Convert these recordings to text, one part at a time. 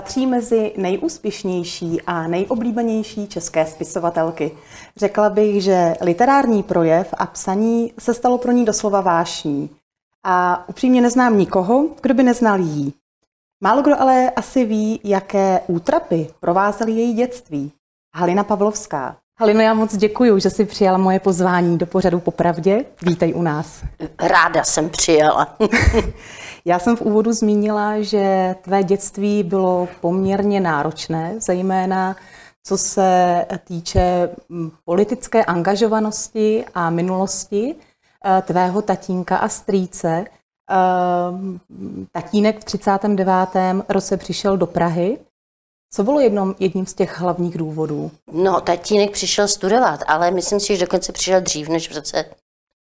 Patří mezi nejúspěšnější a nejoblíbenější české spisovatelky. Řekla bych, že literární projev a psaní se stalo pro ní doslova vášní. A upřímně neznám nikoho, kdo by neznal jí. Málo kdo ale asi ví, jaké útrapy provázely její dětství. Halina Pavlovská. Halino, já moc děkuji, že jsi přijala moje pozvání do pořadu Popravdě. Vítej u nás. Ráda jsem přijela. já jsem v úvodu zmínila, že tvé dětství bylo poměrně náročné, zejména co se týče mm, politické angažovanosti a minulosti eh, tvého tatínka a strýce. Eh, tatínek v 39. roce přišel do Prahy co bylo jednom, jedním z těch hlavních důvodů? No, tatínek přišel studovat, ale myslím si, že dokonce přišel dřív než v roce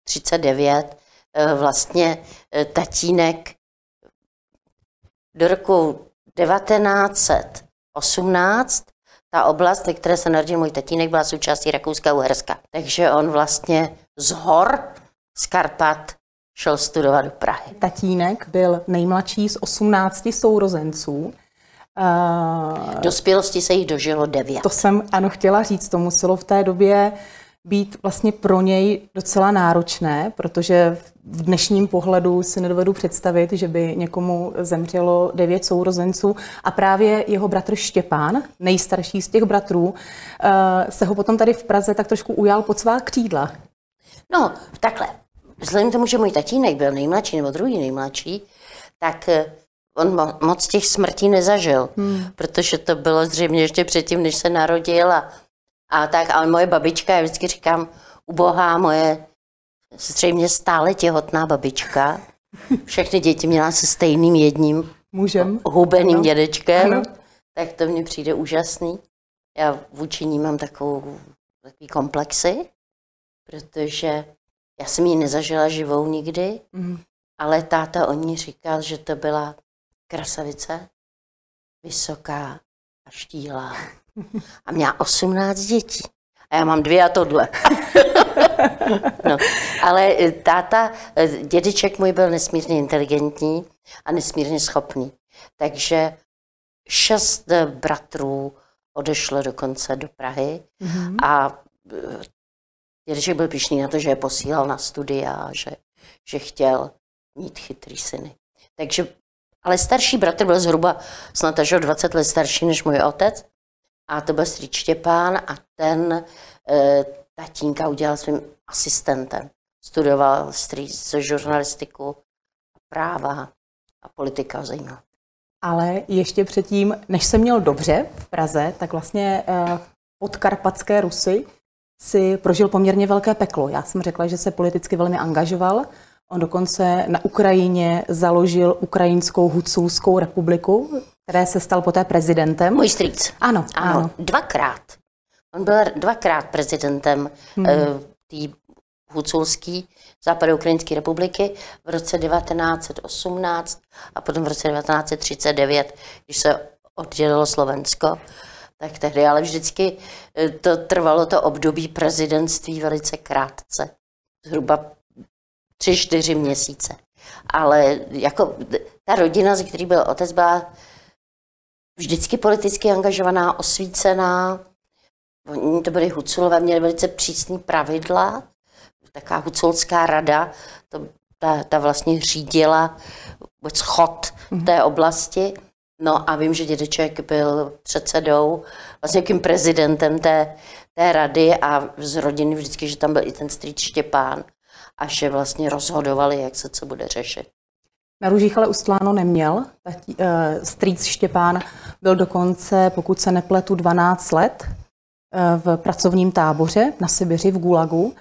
39. Eh, vlastně eh, tatínek do roku 1918 ta oblast, ve které se narodil můj tatínek, byla součástí Rakouska a Uherska. Takže on vlastně z hor, z Karpat, šel studovat do Prahy. Tatínek byl nejmladší z 18 sourozenců. Uh, Dospělosti se jich dožilo devět. To jsem ano chtěla říct, to muselo v té době být vlastně pro něj docela náročné, protože v dnešním pohledu si nedovedu představit, že by někomu zemřelo devět sourozenců a právě jeho bratr Štěpán, nejstarší z těch bratrů, se ho potom tady v Praze tak trošku ujal pod svá křídla. No, takhle. Vzhledem k tomu, že můj tatínek byl nejmladší nebo druhý nejmladší, tak on moc těch smrtí nezažil, hmm. protože to bylo zřejmě ještě předtím, než se narodil a, a tak, ale moje babička, já vždycky říkám, ubohá moje zřejmě stále těhotná babička, všechny děti měla se stejným jedním Mužem. hubeným ano. dědečkem, ano. tak to mně přijde úžasný. Já vůči ní mám takovou, takový komplexy, protože já jsem ji nezažila živou nikdy, mm. ale táta o ní říkal, že to byla krasavice, vysoká a štílá. A měla 18 dětí. A já mám dvě a tohle. no, ale eh, táta, eh, dědeček můj byl nesmírně inteligentní a nesmírně schopný. Takže šest eh, bratrů odešlo dokonce do Prahy mm-hmm. a dědeček byl pišný na to, že je posílal na studia, že, že chtěl mít chytrý syny. Takže ale starší bratr byl zhruba snad až o 20 let starší než můj otec. A to byl strýč Štěpán a ten e, tatínka udělal svým asistentem. Studoval strýč žurnalistiku, práva a politika zajímá. Ale ještě předtím, než jsem měl dobře v Praze, tak vlastně e, pod Karpatské Rusy si prožil poměrně velké peklo. Já jsem řekla, že se politicky velmi angažoval On dokonce na Ukrajině založil Ukrajinskou Huculskou republiku, které se stal poté prezidentem. Můj strýc. Ano, ano. ano. Dvakrát. On byl dvakrát prezidentem hmm. uh, té Huculské západoukrajinské republiky v roce 1918 a potom v roce 1939, když se oddělilo Slovensko, tak tehdy, ale vždycky eh, to trvalo to období prezidentství velice krátce. Zhruba tři, čtyři měsíce. Ale jako ta rodina, ze který byl otec, byla vždycky politicky angažovaná, osvícená. Oni to byli Huculové, měli velice přísný pravidla. Taká Huculská rada, to, ta, ta vlastně řídila vůbec chod mm-hmm. té oblasti. No a vím, že dědeček byl předsedou, vlastně jakým prezidentem té, té rady a z rodiny vždycky, že tam byl i ten strýč Štěpán a že vlastně rozhodovali, jak se co bude řešit. Na růžích ale ustláno neměl. Tati, uh, strýc Štěpán byl dokonce, pokud se nepletu, 12 let uh, v pracovním táboře na Sibiři v Gulagu. Uh,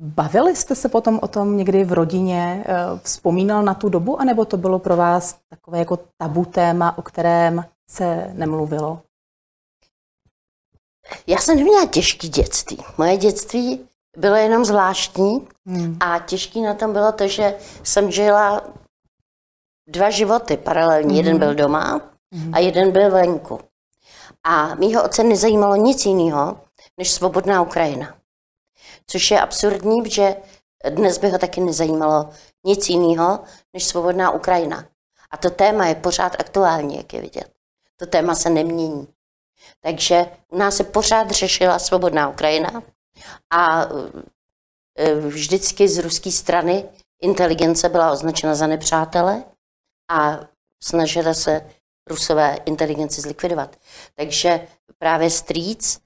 bavili jste se potom o tom někdy v rodině? Uh, vzpomínal na tu dobu, anebo to bylo pro vás takové jako tabu téma, o kterém se nemluvilo? Já jsem neměla těžký dětství. Moje dětství bylo jenom zvláštní hmm. a těžký na tom bylo to, že jsem žila dva životy paralelně. Hmm. Jeden byl doma hmm. a jeden byl venku. A mýho otce nezajímalo nic jiného, než svobodná Ukrajina. Což je absurdní, že dnes by ho taky nezajímalo nic jiného, než svobodná Ukrajina. A to téma je pořád aktuální, jak je vidět. To téma se nemění. Takže u nás se pořád řešila svobodná Ukrajina a e, vždycky z ruské strany inteligence byla označena za nepřátele a snažila se rusové inteligenci zlikvidovat. Takže právě Strýc,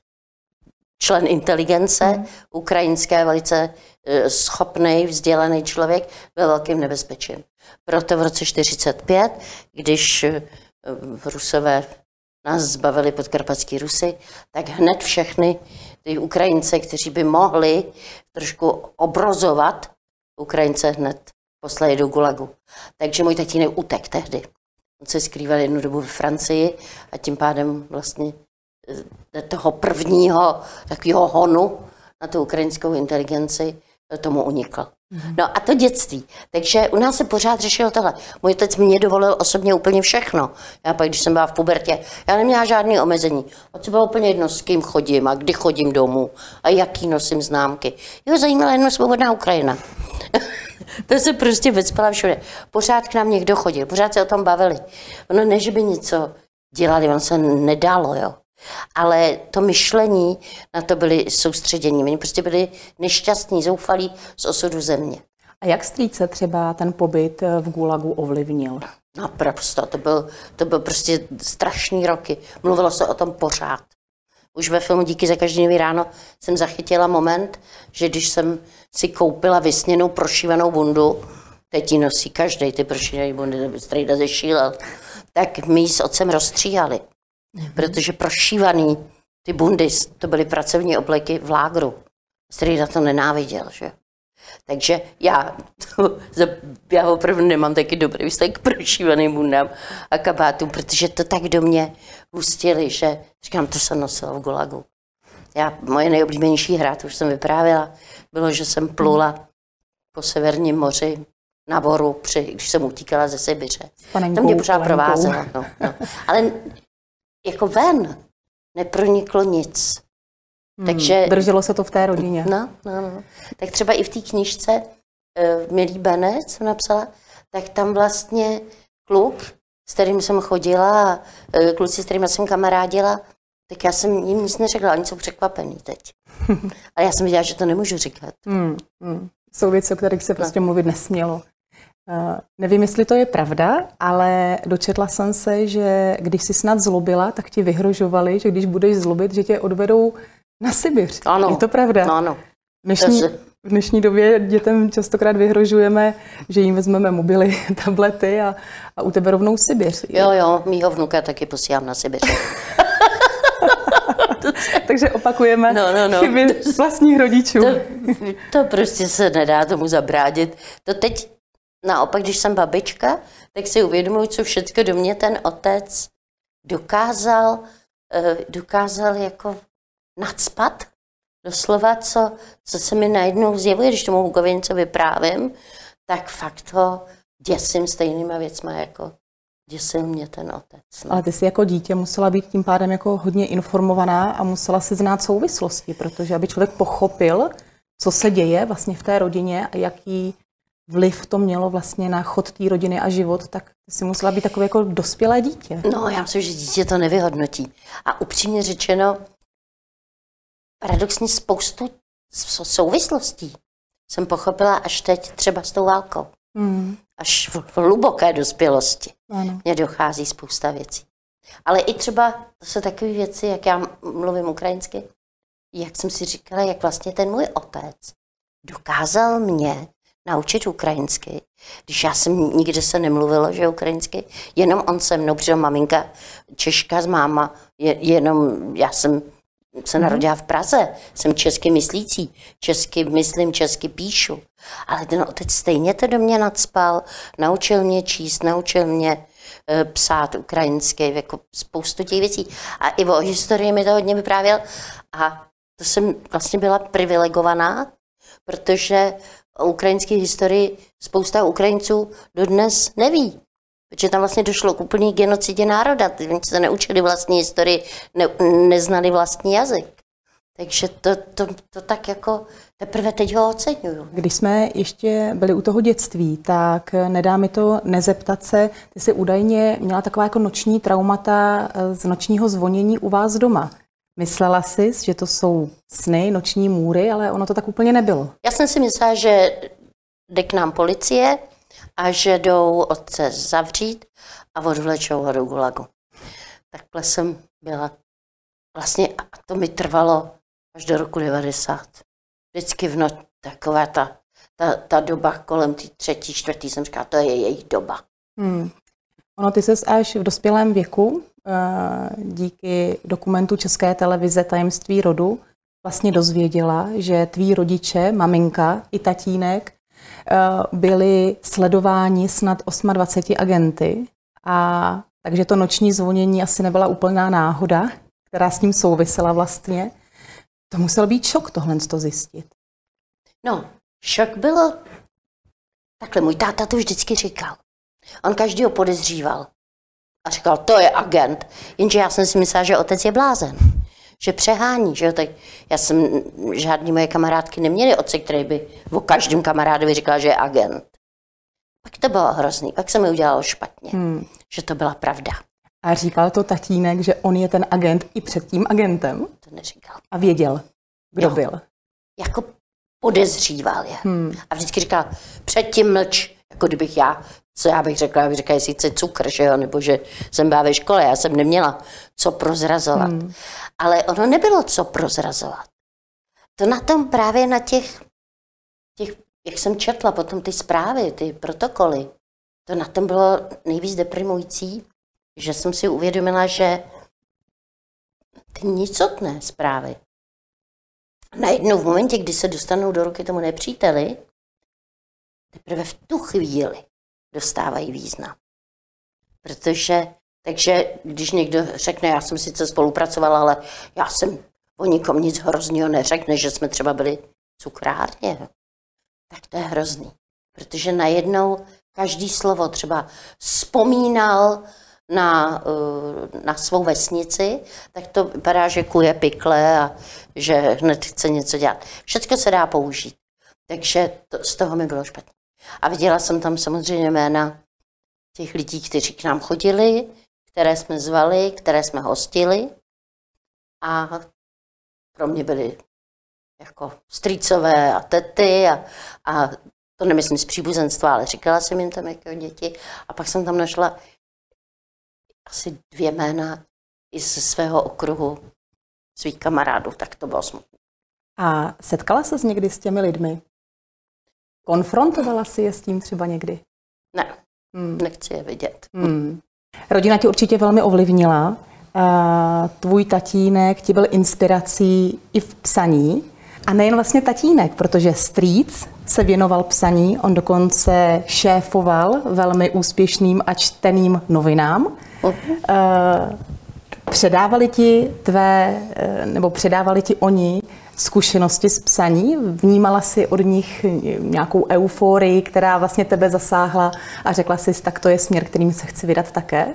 člen inteligence, mm. ukrajinské, velice e, schopný, vzdělaný člověk, byl velkým nebezpečím. Proto v roce 1945, když e, rusové nás zbavili podkarpatský Rusy, tak hned všechny ty Ukrajince, kteří by mohli trošku obrozovat Ukrajince hned poslali do Gulagu. Takže můj tatínek utek tehdy. On se skrýval jednu dobu v Francii a tím pádem vlastně eh, toho prvního takového honu na tu ukrajinskou inteligenci tomu unikl. No a to dětství. Takže u nás se pořád řešilo tohle. Můj otec mě dovolil osobně úplně všechno. Já pak, když jsem byla v pubertě, já neměla žádné omezení. A co bylo úplně jedno, s kým chodím a kdy chodím domů a jaký nosím známky. Jeho zajímala jenom svobodná Ukrajina. to se prostě vycpala všude. Pořád k nám někdo chodil, pořád se o tom bavili. Ono ne, že by něco dělali, ono se nedalo, jo. Ale to myšlení na to byli soustředění. Oni prostě byli nešťastní, zoufalí z osudu země. A jak strýce třeba ten pobyt v Gulagu ovlivnil? Naprosto, to byl, to byl prostě strašný roky. Mluvilo se o tom pořád. Už ve filmu Díky za každý nový ráno jsem zachytila moment, že když jsem si koupila vysněnou prošívanou bundu, teď ji nosí každý ty prošívané bundy, strejda zešílel, tak my ji s otcem rozstříhali. Mm-hmm. Protože prošívaný ty bundy, to byly pracovní obleky v lágru. Strejda to nenáviděl, že? Takže já, to, já opravdu nemám taky dobrý vztah k prošívaným bundám a kabátům, protože to tak do mě hustili, že říkám, to jsem nosila v Gulagu. Já, moje nejoblíbenější hra, to už jsem vyprávěla, bylo, že jsem plula po severním moři na voru, při, když jsem utíkala ze Sibiře. to mě pořád provázelo. No, no. Ale jako ven neproniklo nic. Hmm, Takže, drželo se to v té rodině. No, no, no. Tak třeba i v té knižce uh, Milý Benec jsem napsala, tak tam vlastně kluk, s kterým jsem chodila, a uh, kluci, s kterými jsem kamarádila, tak já jsem jim nic neřekla, oni jsou překvapený teď. Ale já jsem viděla, že to nemůžu říkat. Hmm, hmm. Jsou věci, o kterých se no. prostě no. mluvit nesmělo. Uh, nevím, jestli to je pravda, ale dočetla jsem se, že když si snad zlobila, tak ti vyhrožovali, že když budeš zlobit, že tě odvedou na Sibiř. Ano. Je to pravda? Ano. Dnešní, v dnešní době dětem častokrát vyhrožujeme, že jim vezmeme mobily, tablety a, a u tebe rovnou Sibiř. Jo, jo, mýho vnuka taky posílám na Sibiř. Takže opakujeme no, no, no. chyby vlastních rodičů. To, to prostě se nedá tomu zabránit. To teď naopak, když jsem babička, tak si uvědomuji, co všechno do mě ten otec dokázal, eh, dokázal jako nadspat. Doslova, co, co se mi najednou zjevuje, když tomu Hugovi něco vyprávím, tak fakt to děsím stejnýma věcma, jako děsil mě ten otec. No. Ale ty jsi jako dítě musela být tím pádem jako hodně informovaná a musela si znát souvislosti, protože aby člověk pochopil, co se děje vlastně v té rodině a jaký vliv to mělo vlastně na chod té rodiny a život, tak si musela být takové jako dospělé dítě. No, já myslím, že dítě to nevyhodnotí. A upřímně řečeno, paradoxně spoustu souvislostí jsem pochopila až teď třeba s tou válkou. Mm. Až v hluboké dospělosti ano. mě dochází spousta věcí. Ale i třeba, to jsou takové věci, jak já mluvím ukrajinsky, jak jsem si říkala, jak vlastně ten můj otec dokázal mě naučit ukrajinsky, když já jsem nikde se nemluvila, že ukrajinsky, jenom on se mnou, protože maminka Češka z máma, je, jenom já jsem se narodila v Praze, jsem česky myslící, česky myslím, česky píšu. Ale ten otec stejně to do mě nadspal, naučil mě číst, naučil mě e, psát ukrajinsky, jako spoustu těch věcí. A i o historii mi to hodně vyprávěl. A to jsem vlastně byla privilegovaná, protože o ukrajinské historii spousta Ukrajinců dodnes neví. Protože tam vlastně došlo k úplný genocidě národa. Oni se neučili vlastní historii, ne, neznali vlastní jazyk. Takže to, to, to tak jako teprve teď ho oceňuju. Když jsme ještě byli u toho dětství, tak nedá mi to nezeptat se, ty jsi údajně měla taková jako noční traumata eh, z nočního zvonění u vás doma. Myslela jsi, že to jsou sny, noční můry, ale ono to tak úplně nebylo. Já jsem si myslela, že jde k nám policie a že jdou otce zavřít a odvlečou ho do gulagu. Takhle jsem byla. Vlastně a to mi trvalo až do roku 90. Vždycky v noc, taková ta, ta, ta doba kolem té třetí, čtvrtý, jsem říkala, to je jejich doba. Hmm. Ono, ty ses až v dospělém věku díky dokumentu České televize Tajemství rodu vlastně dozvěděla, že tví rodiče, maminka i tatínek byli sledováni snad 28 agenty a takže to noční zvonění asi nebyla úplná náhoda, která s tím souvisela vlastně. To musel být šok tohle to zjistit. No, šok bylo, takhle můj táta to vždycky říkal. On každýho podezříval. A říkal, to je agent. Jenže já jsem si myslela, že otec je blázen. Že přehání, že jo, tak já jsem, žádný moje kamarádky neměly otce, který by o každém kamarádovi říkal, že je agent. Pak to bylo hrozný, pak se mi udělalo špatně, hmm. že to byla pravda. A říkal to tatínek, že on je ten agent i před tím agentem? To neříkal. A věděl, kdo jo. byl? Jako podezříval je. Hmm. A vždycky říkal, předtím mlč, jako kdybych já, co já bych řekla, já bych řekla, jestli chce cukr, že jo, nebo že jsem byla ve škole, já jsem neměla co prozrazovat. Hmm. Ale ono nebylo co prozrazovat. To na tom právě na těch, těch, jak jsem četla potom ty zprávy, ty protokoly, to na tom bylo nejvíc deprimující, že jsem si uvědomila, že ty nicotné zprávy najednou v momentě, kdy se dostanou do ruky tomu nepříteli, teprve v tu chvíli dostávají význam. Protože, takže když někdo řekne, já jsem sice spolupracovala, ale já jsem o nikom nic hrozného neřekne, že jsme třeba byli cukrárně, tak to je hrozný. Protože najednou každý slovo třeba vzpomínal na, eh, na svou vesnici, tak to vypadá, že kuje pikle a že hned chce něco dělat. Všechno se dá použít. Takže to, z toho mi bylo špatně. A viděla jsem tam samozřejmě jména těch lidí, kteří k nám chodili, které jsme zvali, které jsme hostili. A pro mě byly jako strýcové a tety a, a to nemyslím z příbuzenstva, ale říkala jsem jim tam jako děti. A pak jsem tam našla asi dvě jména i ze svého okruhu svých kamarádů, tak to bylo smutné. A setkala se někdy s těmi lidmi? Konfrontovala si je s tím třeba někdy? Ne, hmm. nechci je vidět. Hmm. Rodina tě určitě velmi ovlivnila. Tvůj tatínek ti byl inspirací i v psaní. A nejen vlastně tatínek, protože strýc se věnoval psaní, on dokonce šéfoval velmi úspěšným a čteným novinám. Uh-huh. Předávali ti tvé, eh, nebo předávali ti oni zkušenosti s psaní? Vnímala si od nich nějakou euforii, která vlastně tebe zasáhla a řekla si, tak to je směr, kterým se chci vydat také?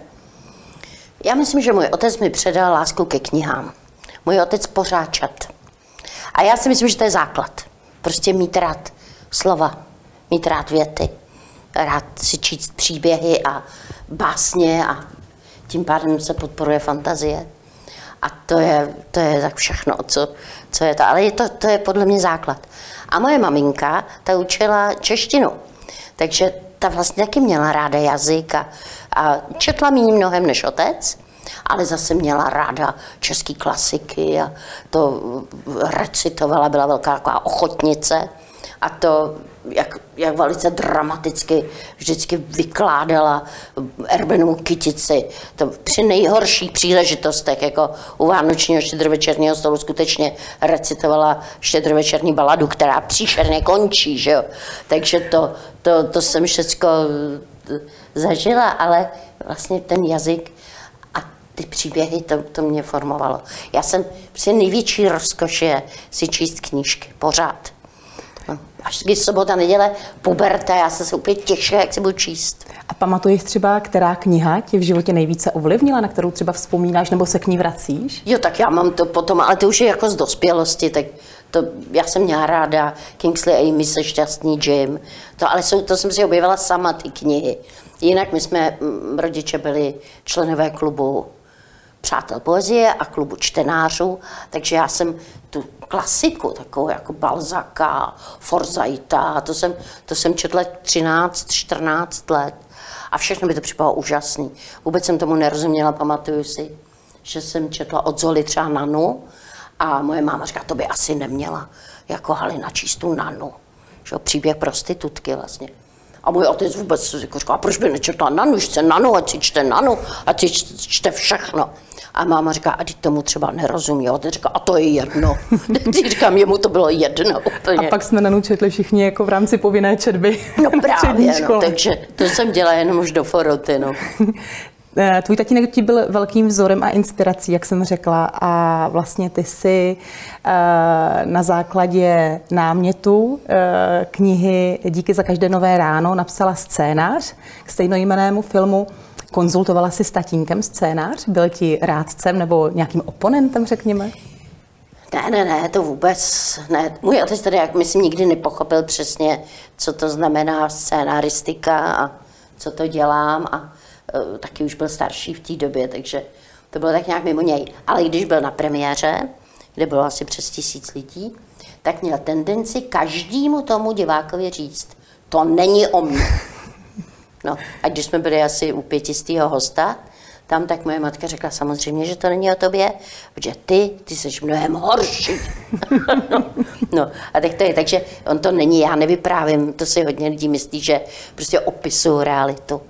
Já myslím, že můj otec mi předal lásku ke knihám. Můj otec pořád čet. A já si myslím, že to je základ. Prostě mít rád slova, mít rád věty, rád si číst příběhy a básně a tím pádem se podporuje fantazie. A to je, to je tak všechno, co, co je to. Ale je to, to je podle mě základ. A moje maminka, ta učila češtinu. Takže ta vlastně taky měla ráda jazyk a, a četla méně mnohem než otec, ale zase měla ráda český klasiky a to recitovala, byla velká taková ochotnice a to jak, jak velice dramaticky vždycky vykládala Erbenovu kytici. To při nejhorších příležitostech, jako u Vánočního štědrovečerního stolu, skutečně recitovala štědrovečerní baladu, která příšerně končí, že jo. Takže to, to, to jsem všechno zažila, ale vlastně ten jazyk a ty příběhy, to, to mě formovalo. Já jsem, při největší rozkoš si číst knížky, pořád až když sobota, neděle, puberta, já jsem se úplně těšila, jak se budu číst. A pamatuješ třeba, která kniha tě v životě nejvíce ovlivnila, na kterou třeba vzpomínáš nebo se k ní vracíš? Jo, tak já mám to potom, ale to už je jako z dospělosti, tak to, já jsem měla ráda Kingsley Amy se šťastný Jim, to, ale jsou, to jsem si objevila sama ty knihy. Jinak my jsme, m, rodiče byli členové klubu Přátel poezie a klubu čtenářů, takže já jsem tu klasiku, takovou jako Balzaka, Forzaita, to jsem, to jsem četla 13, 14 let a všechno by to připadalo úžasný. Vůbec jsem tomu nerozuměla, pamatuju si, že jsem četla od Zoli třeba Nanu a moje máma říká, to by asi neměla jako Halina číst tu Nanu. Že, příběh prostitutky vlastně. A můj otec vůbec jako říkal, proč by nečetla Nanu, chce Nanu, ať si čte Nanu, ať si čte všechno. A máma říká, a teď tomu třeba nerozumí. A říká, a to je jedno. Teď říkám, jemu to bylo jedno úplně. A pak jsme Nanu četli všichni jako v rámci povinné četby. No právě, no, takže to jsem dělala jenom už do foroty. No. Eh, tvůj tatínek ti byl velkým vzorem a inspirací, jak jsem řekla, a vlastně ty si eh, na základě námětu eh, knihy Díky za každé nové ráno napsala scénář k stejnojmenému filmu. Konzultovala si s tatínkem scénář? Byl ti rádcem nebo nějakým oponentem, řekněme? Ne, ne, ne, to vůbec ne. Můj otec tady, jak myslím, nikdy nepochopil přesně, co to znamená scénaristika a co to dělám a taky už byl starší v té době, takže to bylo tak nějak mimo něj. Ale když byl na premiéře, kde bylo asi přes tisíc lidí, tak měl tendenci každému tomu divákovi říct, to není o mně. No, a když jsme byli asi u pětistého hosta, tam tak moje matka řekla samozřejmě, že to není o tobě, protože ty, ty jsi mnohem horší. no, no, a tak to je, takže on to není, já nevyprávím, to si hodně lidí myslí, že prostě opisuju realitu.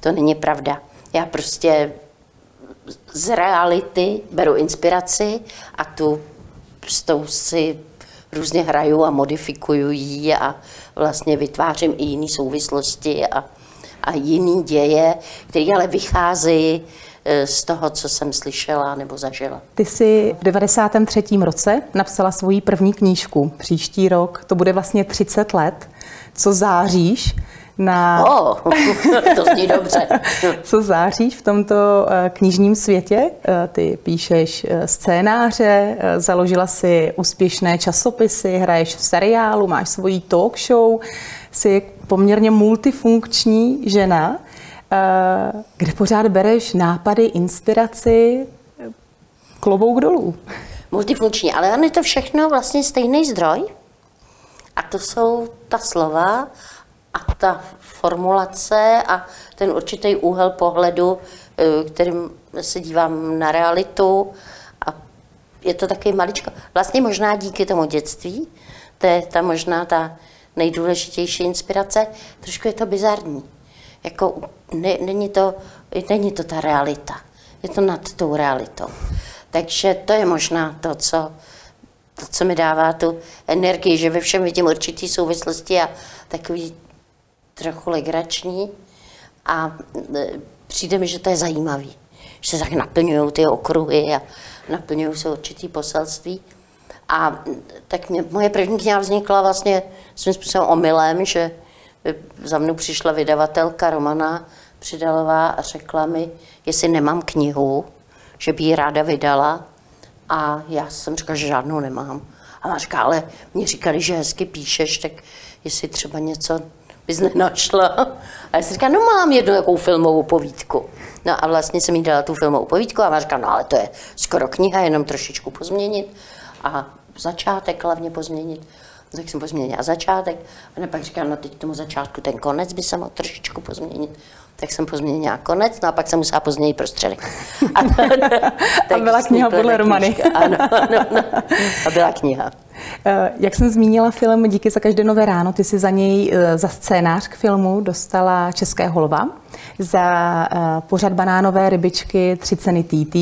To není pravda. Já prostě z reality beru inspiraci a tu s tou si různě hraju a modifikuju ji a vlastně vytvářím i jiné souvislosti a, a jiný děje, které ale vycházejí e, z toho, co jsem slyšela nebo zažila. Ty jsi v 93. roce napsala svoji první knížku. Příští rok to bude vlastně 30 let. Co záříš? Na... Oh, to zní dobře. Co záříš v tomto eh, knižním světě? Eh, ty píšeš eh, scénáře, založila si úspěšné časopisy, hraješ v seriálu, máš svoji talk show, jsi poměrně multifunkční žena, kde pořád bereš nápady, inspiraci, klobouk dolů. Multifunkční, ale on je to všechno vlastně stejný zdroj. A to jsou ta slova a ta formulace a ten určitý úhel pohledu, eh, kterým se dívám na realitu a je to taky maličko. Vlastně možná díky tomu dětství, to je ta možná ta nejdůležitější inspirace, trošku je to bizarní. Jako ne, není, to, není to ta realita, je to nad tou realitou. Takže to je možná to, co, to, co mi dává tu energii, že ve všem vidím určitý souvislosti a takový trochu legrační a e, přijde mi, že to je zajímavý, že se tak naplňují ty okruhy a naplňují se určitý poselství. A tak mě, moje první kniha vznikla vlastně svým způsobem omylem, že za mnou přišla vydavatelka Romana Přidalová a řekla mi, jestli nemám knihu, že by ji ráda vydala. A já jsem říkala, že žádnou nemám. A ona říká, ale mě říkali, že hezky píšeš, tak jestli třeba něco bys nenašla. A já jsem říkala, no mám jednu jakou filmovou povídku. No a vlastně jsem jí dala tu filmovou povídku a ona říká, no ale to je skoro kniha, jenom trošičku pozměnit. A začátek hlavně pozměnit. No, tak jsem pozměnila začátek a pak říkám, no teď tomu začátku ten konec by se mohl trošičku pozměnit. Tak jsem pozměnila konec, no a pak jsem musela pozměnit prostředek. A, a byla kniha podle Romany. Ano, ano, ano, a byla kniha. Eh, jak jsem zmínila film Díky za každé nové ráno, ty si za něj, eh, za scénář k filmu dostala České holva, za eh, pořad banánové rybičky tři ceny TT.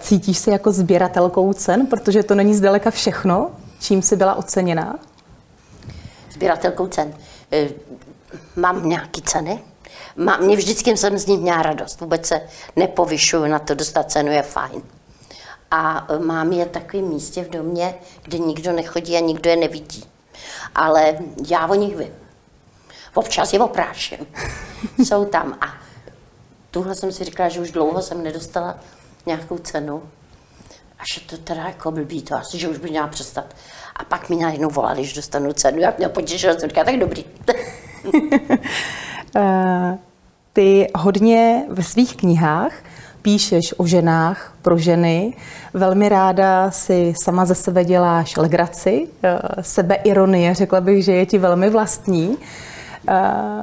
Cítíš se jako sběratelkou cen, protože to není zdaleka všechno, čím jsi byla oceněná? Sběratelkou cen. Mám nějaké ceny, Mám, mě vždycky jsem z ní měla radost. Vůbec se nepovyšuju na to, dostat cenu je fajn a mám je takovém místě v domě, kde nikdo nechodí a nikdo je nevidí. Ale já o nich vím. občas je opráším. Jsou tam. A tuhle jsem si říkala, že už dlouho jsem nedostala nějakou cenu. A že to teda jako blbý, to asi, že už by měla přestat. A pak mi najednou volali, když dostanu cenu. Já mě potěšila, jsem říkala, tak dobrý. Eh, ty hodně ve svých knihách píšeš o ženách, pro ženy. Velmi ráda si sama ze sebe děláš legraci, eh, sebeironie, řekla bych, že je ti velmi vlastní. Eh,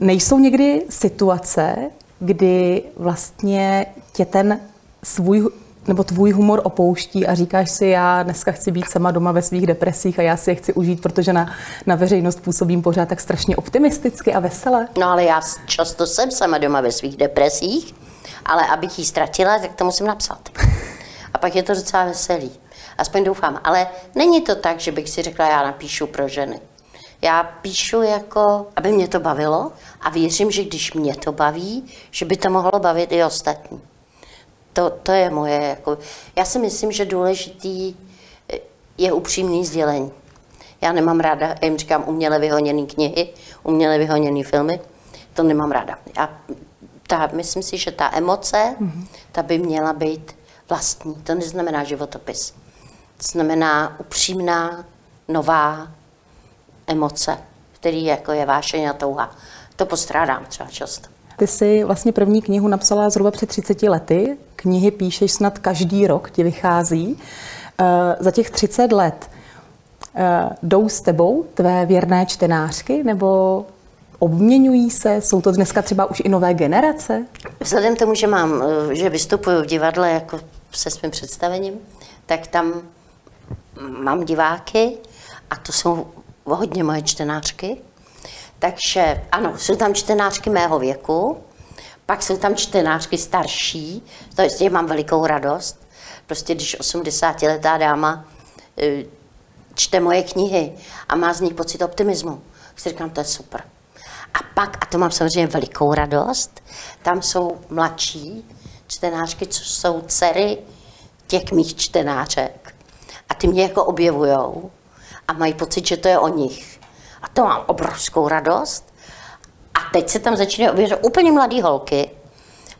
nejsou někdy situace, kdy vlastně tě ten svůj nebo tvůj humor opouští a říkáš si, já dneska chci být sama doma ve svých depresích a já si je chci užít, protože na, na veřejnost působím pořád tak strašně optimisticky a vesele. No ale já často jsem sama doma ve svých depresích, ale abych ji ztratila, tak to musím napsat. A pak je to docela veselý. Aspoň doufám. Ale není to tak, že bych si řekla, já napíšu pro ženy. Já píšu jako, aby mě to bavilo a věřím, že když mě to baví, že by to mohlo bavit i ostatní. To, to je moje, jako, já si myslím, že důležitý je upřímný sdělení. Já nemám ráda, já jim říkám uměle vyhoněné knihy, uměle vyhoněné filmy, to nemám ráda. Já, ta, myslím si, že ta emoce, mm-hmm. ta by měla být vlastní. To neznamená životopis. To znamená upřímná, nová emoce, který jako je vášeň a touha. To postrádám třeba často. Ty jsi vlastně první knihu napsala zhruba před 30 lety. Knihy píšeš snad každý rok, ti vychází. Eh, za těch 30 let eh, jdou s tebou tvé věrné čtenářky, nebo obměňují se? Jsou to dneska třeba už i nové generace? Vzhledem k tomu, že, mám, eh, že vystupuju v divadle jako se svým představením, tak tam mám diváky a to jsou hodně moje čtenářky. Takže ano, jsou tam čtenářky mého věku, pak jsou tam čtenářky starší, to je, mám velikou radost. Prostě když 80-letá dáma eh, čte moje knihy a má z nich pocit optimismu, si říkám, to je super. A pak, a to mám samozřejmě velikou radost, tam jsou mladší čtenářky, co jsou dcery těch mých čtenářek. A ty mě jako objevujou a mají pocit, že to je o nich. A to mám obrovskou radost. A teď se tam začínají objevovat úplně mladé holky,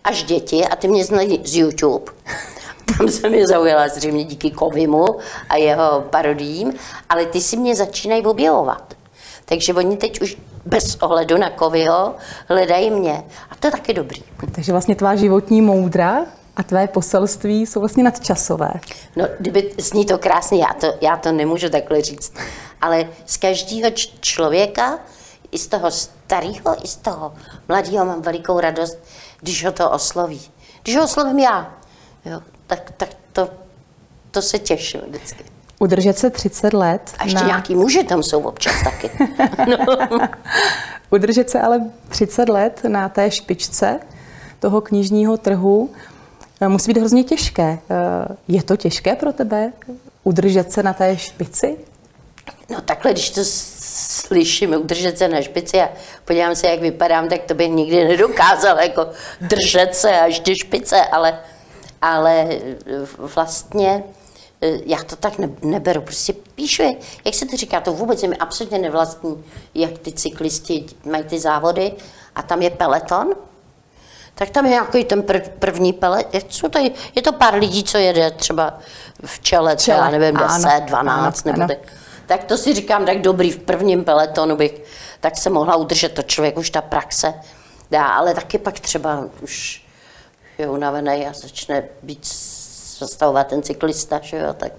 až děti, a ty mě znají z YouTube. Tam jsem je zaujala zřejmě díky Kovimu a jeho parodím, ale ty si mě začínají objevovat. Takže oni teď už bez ohledu na Kovyho hledají mě. A to je taky dobrý. Takže vlastně tvá životní moudra a tvé poselství jsou vlastně nadčasové. No, kdyby zní to krásně, já to, já to nemůžu takhle říct. Ale z každého č- člověka, i z toho starého, i z toho mladého mám velikou radost, když ho to osloví. Když ho oslovím já, jo, tak, tak to, to se těším vždycky. Udržet se 30 let. A ještě na... nějaký muži tam jsou občas taky. no. Udržet se ale 30 let na té špičce toho knižního trhu Eh, musí být hrozně těžké. Eh, je to těžké pro tebe udržet se na té špici? No takhle, když to slyším, udržet se na špici a podívám se, jak vypadám, tak to bych nikdy nedokázal, jako držet se a ještě špice, ale, ale eh, vlastně já to tak ne, neberu, prostě píšu, jak se to říká, to vůbec je mi absolutně nevlastní, jak ty cyklisti mají ty závody a tam je peleton, tak tam je nějaký ten prv, první pelet. Je, co to je, je to pár lidí, co jede třeba v čele, třeba, nevím, 10, ano, 12 ano, nebo ano. Tak to si říkám, tak dobrý, v prvním peletonu bych tak se mohla udržet to člověk, už ta praxe dá, ale taky pak třeba už je unavený a začne být zastavovat ten cyklista, že jo, tak,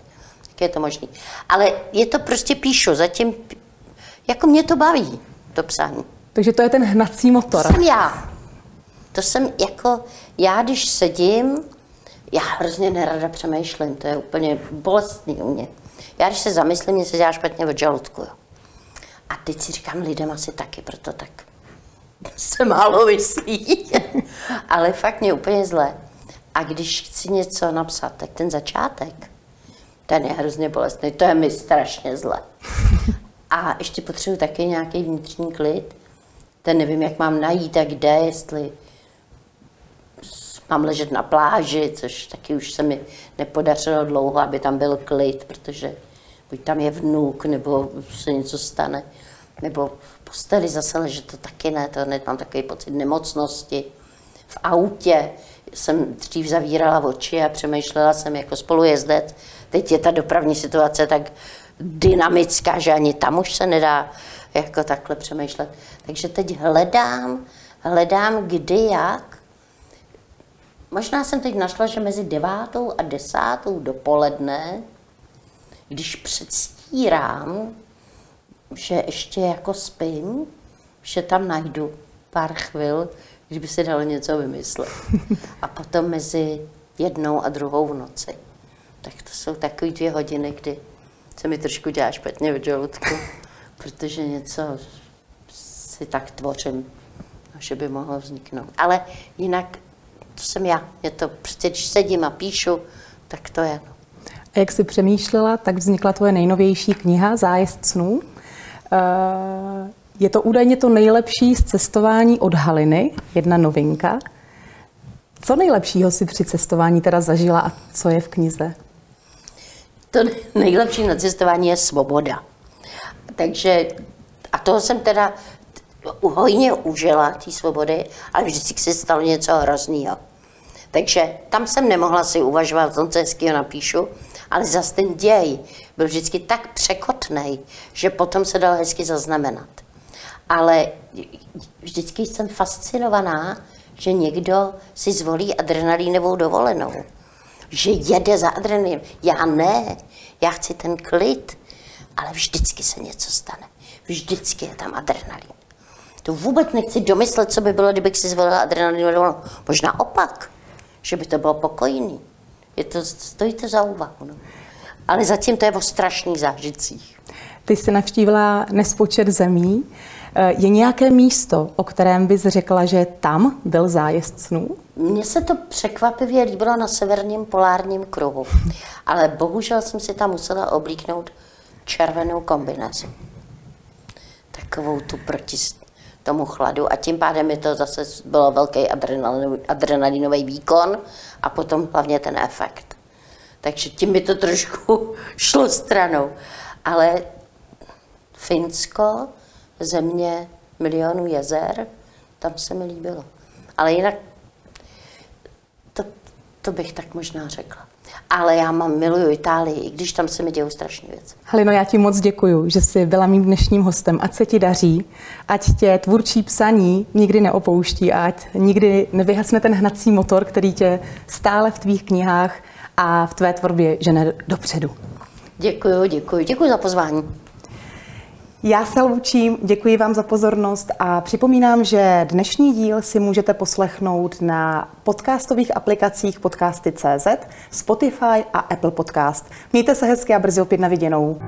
tak je to možný. Ale je to prostě píšu, zatím, jako mě to baví, to psání. Takže to je ten hnací motor. Jsem já. To jsem jako, já když sedím, já hrozně nerada přemýšlím, to je úplně bolestný u mě. Já když se zamyslím, mě se dělá špatně od žaludku. Jo. A teď si říkám, lidem asi taky, proto tak se málo myslí. Ale fakt mě úplně zle. A když chci něco napsat, tak ten začátek, ten je hrozně bolestný, to je mi strašně zle. A ještě potřebuji taky nějaký vnitřní klid. Ten nevím, jak mám najít a kde, jestli mám ležet na pláži, což taky už se mi nepodařilo dlouho, aby tam byl klid, protože buď tam je vnuk, nebo se něco stane. nebo v posteli zase ležet, to taky ne, to hned mám takový pocit nemocnosti. V autě jsem dřív zavírala oči a přemýšlela jsem jako spolujezdec. Teď je ta dopravní situace tak dynamická, že ani tam už se nedá jako takhle přemýšlet. Takže teď hledám, hledám kdy, jak. Možná jsem teď našla, že mezi devátou a desátou dopoledne, když předstírám, že ještě jako spím, že tam najdu pár chvil, když by se dalo něco vymyslet. A potom mezi jednou a druhou v noci. Tak to jsou takové dvě hodiny, kdy se mi trošku dělá špatně v žaludku, protože něco si tak tvořím, že by mohlo vzniknout. Ale jinak to jsem já. Je to prostě, když sedím a píšu, tak to je. A jak jsi přemýšlela, tak vznikla tvoje nejnovější kniha Zájezd snů. Eh, je to údajně to nejlepší z cestování od Haliny, jedna novinka. Co nejlepšího si při cestování teda zažila a co je v knize? To nejlepší na cestování je svoboda. Takže, a toho jsem teda hojně užila, té svobody, ale vždycky se stalo něco hroznýho. Takže tam jsem nemohla si uvažovat, co hezkýho napíšu, ale zase ten děj byl vždycky tak překotný, že potom se dal hezky zaznamenat. Ale vždycky jsem fascinovaná, že někdo si zvolí adrenalínovou dovolenou. Že jede za adrenalinem. Já ne, já chci ten klid, ale vždycky se něco stane. Vždycky je tam adrenalin. To vůbec nechci domyslet, co by bylo, kdybych si zvolila adrenalinovou. Možná opak, že by to bylo pokojný. Je to, stojí to za úvahu. No. Ale zatím to je o strašných zážitcích. Ty jsi navštívila nespočet zemí. Eh, je nějaké místo, o kterém bys řekla, že tam byl zájezd snů? Mně se to překvapivě líbilo na severním polárním kruhu, ale bohužel jsem si tam musela oblíknout červenou kombinaci. Takovou tu proti tomu chladu a tím pádem mi to zase bylo velký adrenalinový výkon a potom hlavně ten efekt. Takže tím by to trošku šlo stranou. Ale Finsko, země milionů jezer, tam se mi líbilo. Ale jinak to, to bych tak možná řekla. Ale já mám, miluju Itálii, i když tam se mi dějou strašné věci. Halino, já ti moc děkuji, že jsi byla mým dnešním hostem. Ať se ti daří, ať tě tvůrčí psaní nikdy neopouští, ať nikdy nevyhasne ten hnací motor, který tě stále v tvých knihách a v tvé tvorbě žene dopředu. Děkuji, děkuji, děkuji za pozvání. Já se loučím, děkuji vám za pozornost a připomínám, že dnešní díl si můžete poslechnout na podcastových aplikacích podcasty.cz, Spotify a Apple Podcast. Mějte se hezky a brzy opět na viděnou.